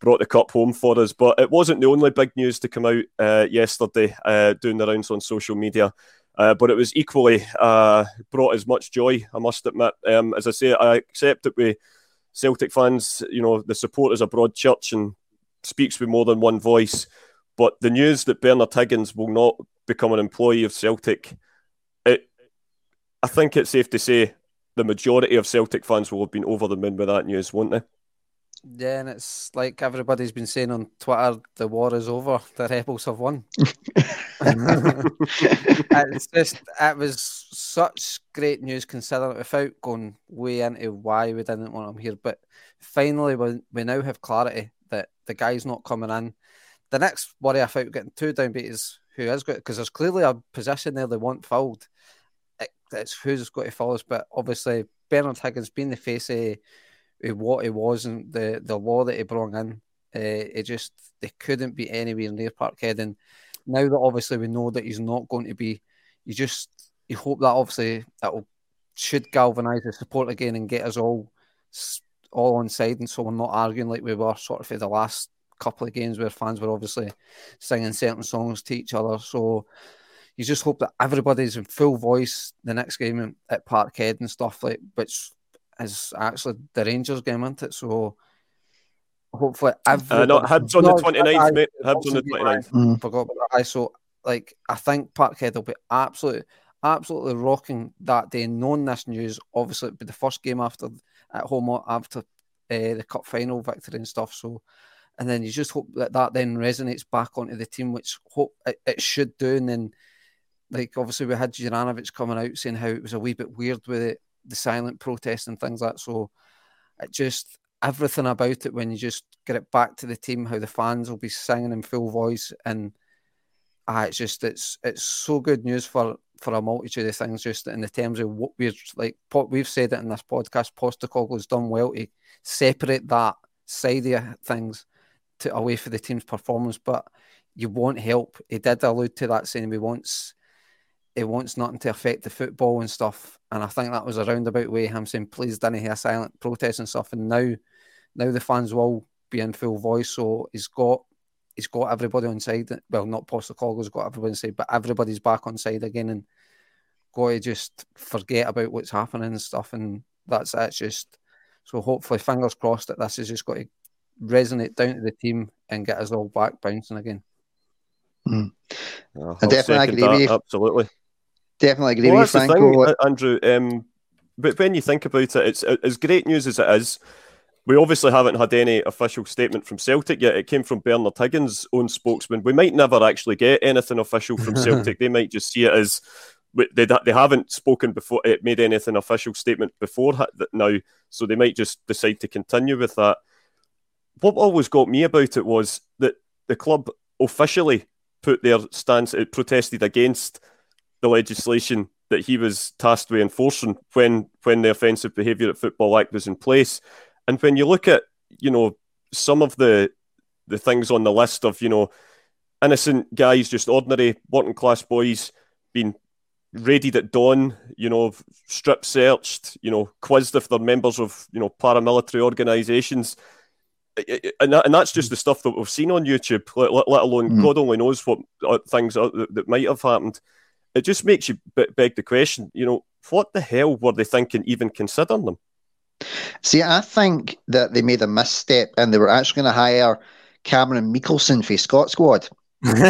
brought the cup home for us. But it wasn't the only big news to come out uh, yesterday, uh, doing the rounds on social media. Uh, but it was equally uh, brought as much joy, I must admit. Um, as I say, I accept that we Celtic fans, you know, the support is a broad church and speaks with more than one voice. But the news that Bernard Higgins will not become an employee of Celtic, it, I think it's safe to say the majority of Celtic fans will have been over the moon with that news, won't they? Yeah, and it's like everybody's been saying on Twitter, the war is over. The rebels have won. it's just it was such great news considering without going way into why we didn't want him here. But finally, we, we now have clarity that the guy's not coming in. The next worry I felt getting too downbeat is who is good because there's clearly a position there they want filled. It, it's who's got to fill us. But obviously, Bernard Higgins being the face of what he was and the, the law that he brought in. Uh, it just they couldn't be anywhere near Parkhead. And now that obviously we know that he's not going to be, you just you hope that obviously that will should galvanise the support again and get us all all on side, and so we're not arguing like we were sort of for the last couple of games where fans were obviously singing certain songs to each other. So you just hope that everybody's in full voice the next game at Parkhead and stuff like, which is actually the Rangers game, isn't it? So hopefully every uh, no, Hibs on the 29th, mate. Hibs on the 29th. Mm. Forgot about that. So like I think Parkhead will be absolutely absolutely rocking that day. Knowing this news, obviously it'll be the first game after at home after uh, the cup final victory and stuff. So and then you just hope that that then resonates back onto the team, which hope it, it should do. And then like obviously we had Juranovic coming out saying how it was a wee bit weird with it the silent protest and things like that. So it just everything about it when you just get it back to the team, how the fans will be singing in full voice, and ah, it's just it's it's so good news for for a multitude of things. Just in the terms of what we're like, we've said it in this podcast. Postecoglou's done well to separate that side of things to away for the team's performance, but you won't help. He did allude to that saying we wants he wants nothing to affect the football and stuff. And I think that was a roundabout way him saying, please don't hear silent protest and stuff. And now now the fans will be in full voice. So he's got he's got everybody on side. Well, not Postecoglou's got everybody on side, but everybody's back on side again and got to just forget about what's happening and stuff. And that's it. It's just so hopefully fingers crossed that this has just got to resonate down to the team and get us all back bouncing again. Mm. I definitely agree with you. Absolutely. Definitely agree well, with you, Franco. Thing, Andrew. Um, but when you think about it, it's as great news as it is. We obviously haven't had any official statement from Celtic yet. It came from Bernard Higgins' own spokesman. We might never actually get anything official from Celtic. they might just see it as they, they haven't spoken before, it made anything official statement before now, so they might just decide to continue with that. What always got me about it was that the club officially put their stance, it protested against the legislation that he was tasked with enforcing when when the Offensive Behaviour at Football Act was in place. And when you look at, you know, some of the the things on the list of, you know, innocent guys, just ordinary working class boys being raided at dawn, you know, strip searched, you know, quizzed if they're members of, you know, paramilitary organisations. And, that, and that's just the stuff that we've seen on YouTube, let, let alone mm. God only knows what uh, things that, that might have happened it just makes you beg the question, you know, what the hell were they thinking even considering them? See, I think that they made a misstep and they were actually going to hire Cameron Mickelson for Scott squad. I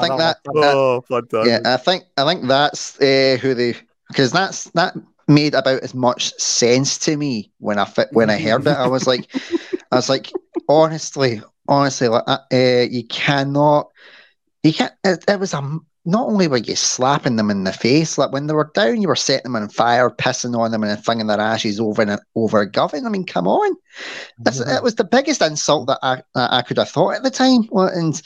think that, oh, fantastic. yeah, I think I think that's uh, who they because that's that made about as much sense to me when I fit, when I heard it. I was like, I was like, honestly, honestly, like, uh, you cannot, you can't. It, it was a not only were you slapping them in the face, like when they were down, you were setting them on fire, pissing on them, and flinging their ashes over and over a Govan. I mean, come on, That's, it was the biggest insult that I that I could have thought at the time. And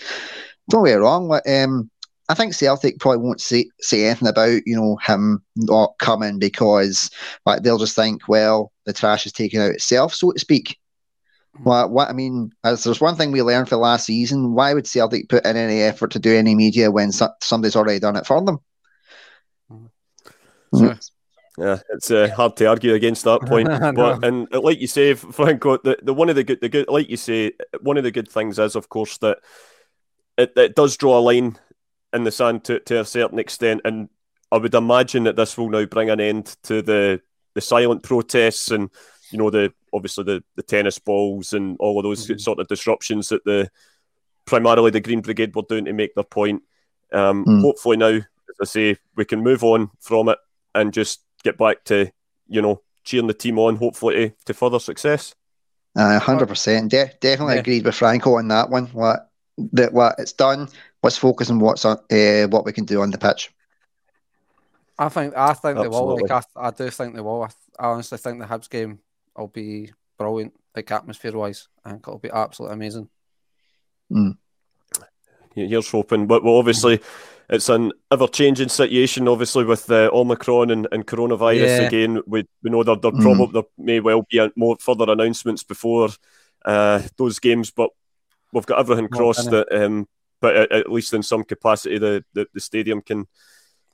don't get me wrong, like, um, I think Celtic probably won't say say anything about you know him not coming because like they'll just think, well, the trash is taken out itself, so to speak. What, what I mean, as there's one thing we learned for last season, why would Celtic put in any effort to do any media when so, somebody's already done it for them? Mm. Yeah, it's uh, hard to argue against that point. but and uh, like you say, Franco, the, the one of the good, the good, like you say, one of the good things is, of course, that it, it does draw a line in the sand to, to a certain extent, and I would imagine that this will now bring an end to the the silent protests and you know the obviously the, the tennis balls and all of those mm-hmm. sort of disruptions that the primarily the Green Brigade were doing to make their point. Um, mm. Hopefully now, as I say, we can move on from it and just get back to you know cheering the team on, hopefully to, to further success. hundred uh, percent, De- definitely yeah. agreed with Franco on that one. What that what it's done. Let's focus on what's on uh, what we can do on the pitch. I think I think Absolutely. they will. Like I, I do think they will. I, I honestly think the Hibs game will be brilliant, like atmosphere wise. I think it'll be absolutely amazing. Mm. Here's hoping, but well, obviously it's an ever-changing situation. Obviously, with uh, Omicron and, and coronavirus yeah. again, we, we know that there, mm. probably there may well be more further announcements before uh, those games, but we've got everything crossed that. Um, but at, at, least in some capacity, the, the, the stadium can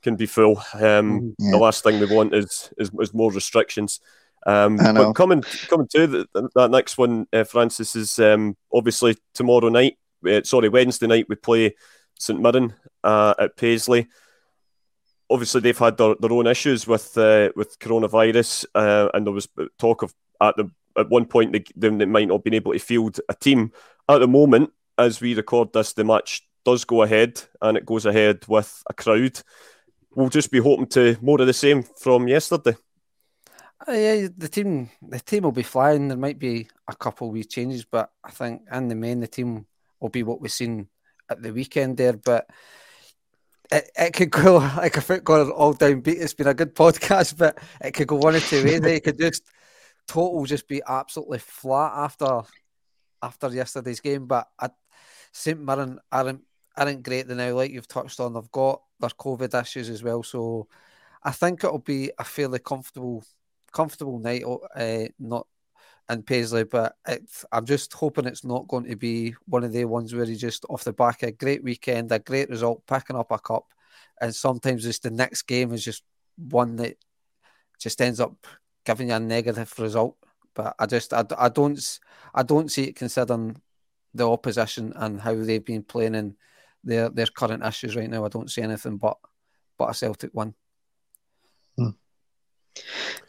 can be full. Um, yeah. The last thing we want is, is, is more restrictions. Um, but coming coming to the, that next one, uh, Francis is um, obviously tomorrow night. Uh, sorry, Wednesday night we play St Mirren uh, at Paisley. Obviously, they've had their, their own issues with uh, with coronavirus, uh, and there was talk of at the at one point they, they might not been able to field a team. At the moment, as we record this, the match does go ahead, and it goes ahead with a crowd. We'll just be hoping to more of the same from yesterday. Uh, yeah, the team the team will be flying. There might be a couple of wee changes, but I think in the main the team will be what we've seen at the weekend there. But it, it could go like a footballer all down beat. It's been a good podcast, but it could go one or two ways. it could just total just be absolutely flat after after yesterday's game. But St Mirren aren't aren't great now, like you've touched on. They've got their COVID issues as well, so I think it'll be a fairly comfortable comfortable night, uh, not in Paisley, but I'm just hoping it's not going to be one of the ones where you just off the back a great weekend, a great result, picking up a cup, and sometimes just the next game is just one that just ends up giving you a negative result. But I just I, I don't I don't see it considering the opposition and how they've been playing and their their current issues right now. I don't see anything but but a Celtic one.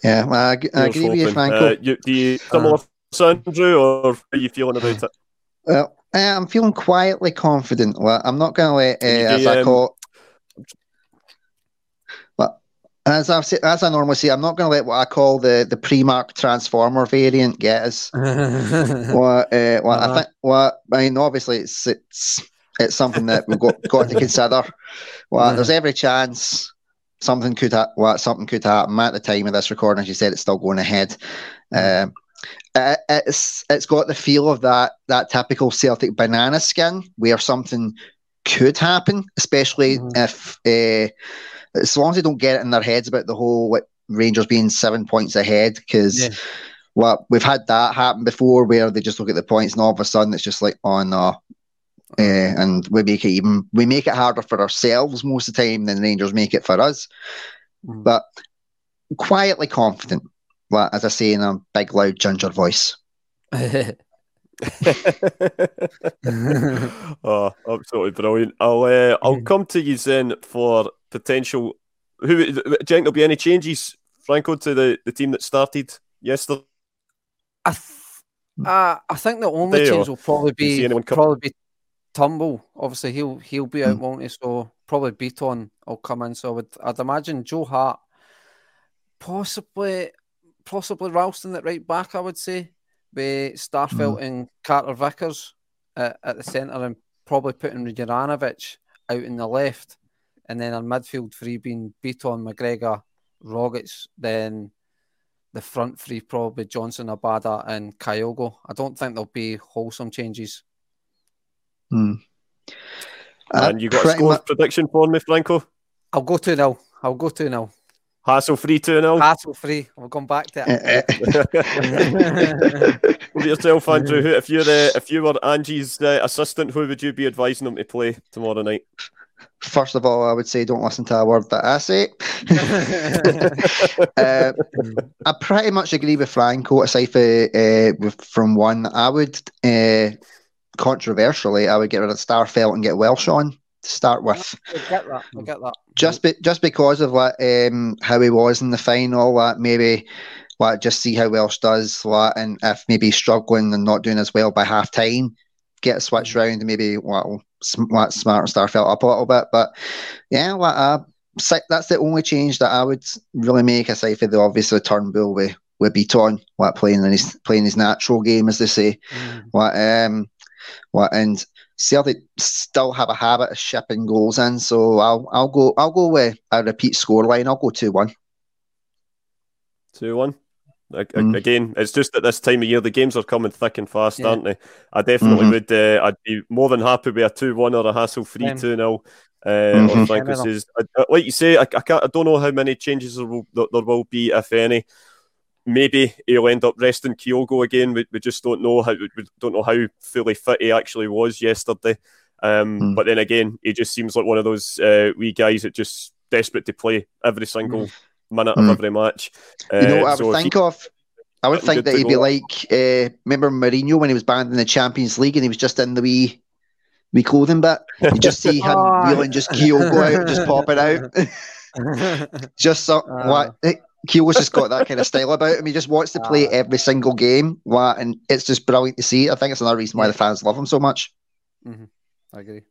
Yeah, I, I agree with you, Franco. Uh, you, do you similar uh, Andrew, or are you feeling about it? Well, I'm feeling quietly confident. Well, I'm not going to let, uh, as I call, but as I as I normally say, I'm not going to let what I call the the pre-mark transformer variant get us. what, uh, what uh-huh. I think, what I mean, obviously, it's it's it's something that we've got got to consider. Well, there's every chance something could ha- well, something could happen at the time of this recording. As you said, it's still going ahead. Um, it, it's it's got the feel of that that typical Celtic banana skin where something could happen, especially mm-hmm. if uh, as long as they don't get it in their heads about the whole like, Rangers being seven points ahead because. Yeah. Well, we've had that happen before where they just look at the points and all of a sudden it's just like, oh no, uh, and we make it even we make it harder for ourselves most of the time than the Rangers make it for us. Mm. But quietly confident, well, as I say in a big loud ginger voice. oh, absolutely brilliant! I'll uh, I'll come to you then for potential. Who do you think there'll be any changes, Franco, to the, the team that started yesterday? I th- Uh, I think the only They change are. will probably be probably be Turnbull. Obviously, he'll he'll be out, Mm. won't he? So probably Bitton will come in. So I would I'd imagine Joe Hart, possibly possibly Ralston at right back. I would say with Starfelt and Carter Vickers at, at the centre, and probably putting Juranovic out in the left, and then on midfield three being Bitton, McGregor, Rogic, then the front three probably Johnston, Abada, and Kyogo. I don't think there'll be wholesome changes. Hmm. Uh, and you got a score mu- prediction for me, Franco? I'll go 2 0. I'll go 2 0. Hassle free 2 0. Hassle free. We'll come back to Eh, it. eh. Over yourself, Andrew. Who, if you're uh, if you were Angie's uh, assistant, who would you be advising him to play tomorrow night? First of all, I would say don't listen to a word that I say. uh, I pretty much agree with Franco, aside for, uh, with, from one. I would, uh, controversially, I would get rid of Starfelt and get Welsh on to start with. I get that. I get that. Just be, just because of like, um, how he was in the final, like, maybe like, just see how Welsh does, like, and if maybe struggling and not doing as well by half time, get a switch round and maybe well, like, smart Starfelt up a little bit. But yeah, like, uh, that's the only change that I would really make aside for the obvious Turnbull with with Bitton, like playing in his playing his natural game, as they say. Mm. What um, what and Celtic still have a habit of shipping goals in, so I'll I'll go I'll go with a repeat scoreline. I'll go two one. 2 1. Ag- Mm. Again, it's just at this time of year, the games are coming thick and fast, Yeah. aren't they? I definitely Mhm. would. Uh, I'd be more than happy with a 2 1 or a hassle free Same. 2 0. Uh, Mhm. Franco says, I- I- like you say, I, I, can't, I don't know how many changes there will, there will be, if any. Maybe he'll end up resting Kyogo again. We, we just don't know how we don't know how fully fit he actually was yesterday. Um, Mm. But then again, he just seems like one of those uh, wee guys that just desperate to play every single minute of Mm. every match. You know Uh, what I so would if think he- of? I would think that he'd be go. like uh, remember Mourinho when he was banned in the Champions League and he was just in the wee wee clothing bit. You just see him Oh. wheeling just Kyogo out, just popping out. just so, what Kyogo's just got that kind of style about him. He just wants to play Ah. every single game, what, and it's just brilliant to see. I think it's another reason why the fans love him so much. I agree.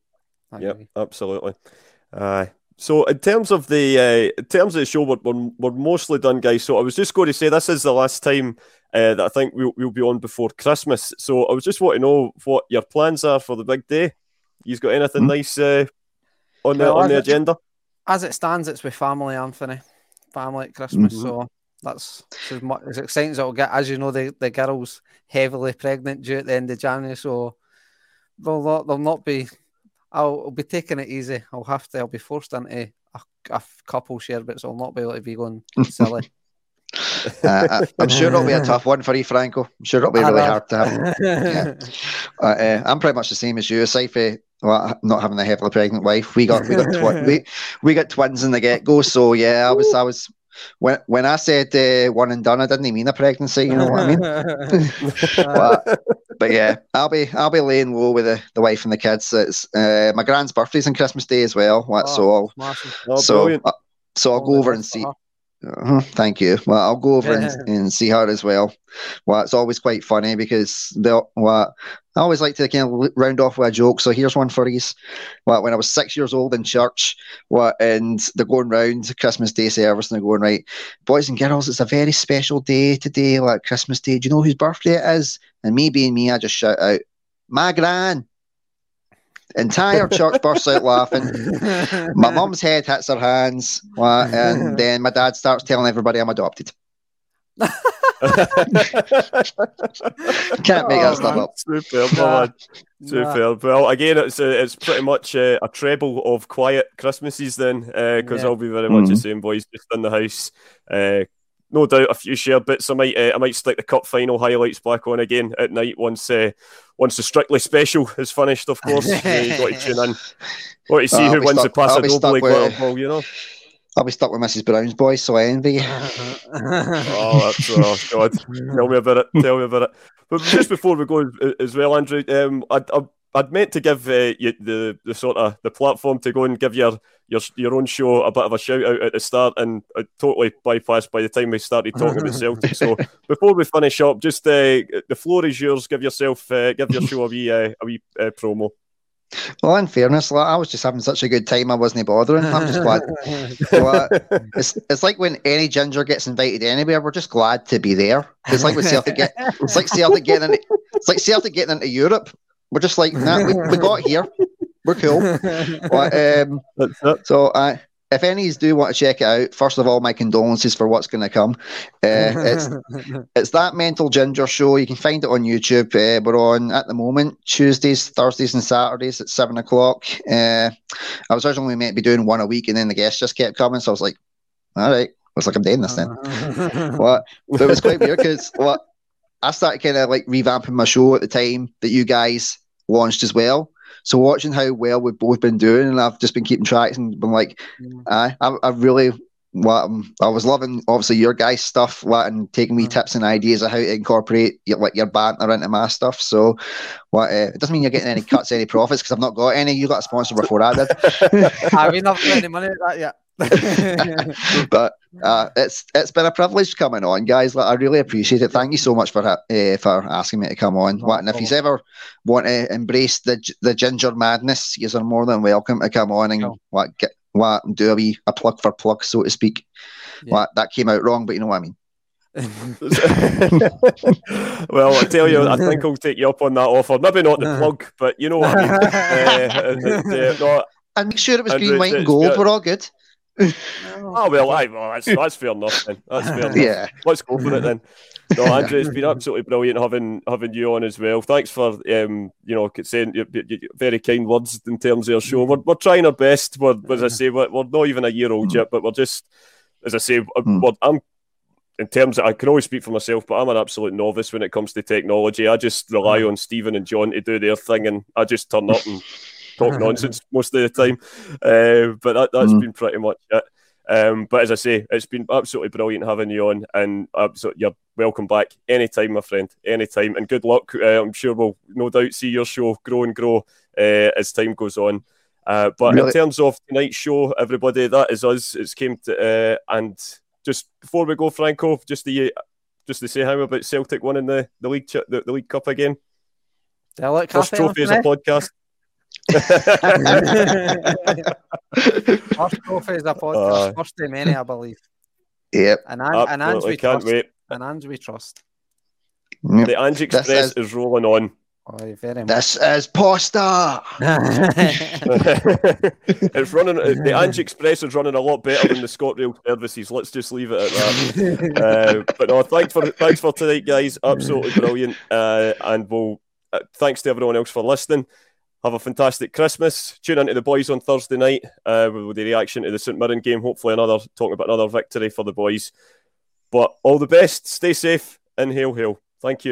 I Yep, agree. absolutely. Uh, so in terms of the uh, in terms of the show, we're, we're, we're mostly done, guys. So I was just going to say this is the last time uh, that I think we'll, we'll be on before Christmas. So I was just wanting to know what your plans are for the big day. You've got anything Hmm? nice uh, on the on the I- agenda? As it stands, it's with family, Anthony. Family at Christmas. Mhm. So that's as, much, as exciting as it'll get. As you know, the, the girl's heavily pregnant due at the end of January. So they'll not, they'll not be. I'll, I'll be taking it easy. I'll have to. I'll be forced into a, a couple share, but I'll not be able to be going silly. Uh, I, I'm sure it'll be a tough one for you, Franco. I'm sure it'll be really hard to have. Yeah. Uh, uh, I'm pretty much the same as you, aside for well, not having a heavily pregnant wife. We got we got twi- we we got twins in the get go. So yeah, I was I was when when I said uh, one and done, I didn't mean a pregnancy. You know what I mean? but, but yeah, I'll be I'll be laying low with the, the wife and the kids. It's uh, my grand's birthday's on Christmas Day as well. What, so I'll Oh, so uh, so I'll All go over and for see. her. Uh-huh, thank you. Well, I'll go over Yeah. and, and see her as well. Well, it's always quite funny because they'll. Well, I always like to kind of round off with a joke. So here's one for you. Well, when I was six years old in church, what and they're going round Christmas Day service and they're going right, boys and girls, it's a very special day today, like Christmas Day. Do you know whose birthday it is? And me being me, I just shout out, "My gran." Entire church bursts out laughing. My mum's head hits her hands, what, and then my dad starts telling everybody I'm adopted. Can't make that Oh, stuff man. up. Superb, Nah. man. Superb. Well, again, it's uh, it's pretty much uh, a treble of quiet Christmases then, because Yeah. I'll be very much the Mhm. same, boys, just in the house. Uh, no doubt, a few shared bits. I might uh, I might stick the cup final highlights back on again at night once uh, once the strictly special is finished. Of course, you got to tune in. Got to see I'll who wins stuck- the I'll be Paso stuck Doble with- glitter ball. You know. I'll be stuck with Mrs. Brown's boys, so I envy you. Oh, that's oh god. Tell me about it. Tell me about it. But just before we go as- well, Andrew, um, I, I I'd meant to give uh, you the the sort of the platform to go and give your your your own show a bit of a shout out at the start, and I totally bypassed by the time we started talking about Celtic. So before we finish up, just uh, the floor is yours. Give yourself uh, give your show a wee uh, a wee uh, promo. Well, in fairness, like, I was just having such a good time, I wasn't bothering. I'm just glad. well, it's, it's like when any ginger gets invited anywhere, we're just glad to be there. It's like when Celtic get, it's like Celtic getting into, it's like Celtic getting into Europe. We're just like, nah, we, we got here. We're cool. But, um, so I, uh, if any do want to check it out, first of all, my condolences for what's going to come. Uh, it's it's that Mental Ginger show. You can find it on YouTube. Uh, we're on at the moment Tuesdays, Thursdays, and Saturdays at seven o'clock. Uh, I was originally meant to be doing one a week, and then the guests just kept coming, so I was like, all right, looks like I'm doing this then. what? But it was quite weird because what I started kind of like revamping my show at the time that you guys launched as well. So watching how well we've both been doing, and I've just been keeping tracks and been like, mm. I, I really what um, I was loving obviously your guys' stuff what, and taking me mm. tips and ideas of how to incorporate your, like your banter into my stuff. So what uh, it doesn't mean you're getting any cuts, any profits because I've not got any. You got a sponsor before I did. I mean, I've got any money at that yet. but uh, it's it's been a privilege coming on, guys. Like, I really appreciate it. Thank you so much for uh, for asking me to come on. What and if you ever want to embrace the the ginger madness, you are more than welcome to come on and no. what get what do a wee a plug for plug, so to speak. Yeah. What that came out wrong, but you know what I mean. well, I tell you, I think I'll take you up on that offer. Maybe not the plug, but you know what I mean. uh, uh, and make sure it was green, white, and gold. We're all good oh well, I, well that's, that's fair enough. Then. That's fair enough. Yeah, let's go for it then. No, Andrew, it's been absolutely brilliant having having you on as well. Thanks for um, you know saying very kind words in terms of your show. We're, we're trying our best. We're, as I say, we're, we're not even a year old yet, but we're just, as I say, hmm. I'm in terms of, I can always speak for myself, but I'm an absolute novice when it comes to technology. I just rely hmm. on Stephen and John to do their thing, and I just turn up and talk nonsense most of the time. Uh, but that, has mm. been pretty much it. Um, but as I say, it's been absolutely brilliant having you on, and absolutely, you're welcome back anytime, my friend, anytime. And good luck. Uh, I'm sure we'll no doubt see your show grow and grow uh, as time goes on. Uh, but really? in terms of tonight's show, everybody, that is us. It's came to uh, and just before we go, Franco, just the just to say how about Celtic winning the the league the, the league cup again. First trophy as a podcast. First trophy is a podcast. Uh, first of many, I believe. Yep. And, An- and Ange we can't trust. wait. And Ange we trust. Yep. The Ange Express is... is... rolling on. Oh, very much. This is Posta. it's running. The Ange Express is running a lot better than the ScotRail services. Let's just leave it at that. uh, but no, thanks for thanks for tonight, guys. Absolutely brilliant. Uh, and we'll uh, thanks to everyone else for listening. Have a fantastic Christmas. Tune into the boys on Thursday night uh, with the reaction to the St Mirren game. Hopefully, another talking about another victory for the boys. But all the best. Stay safe and hail, hail. Thank you.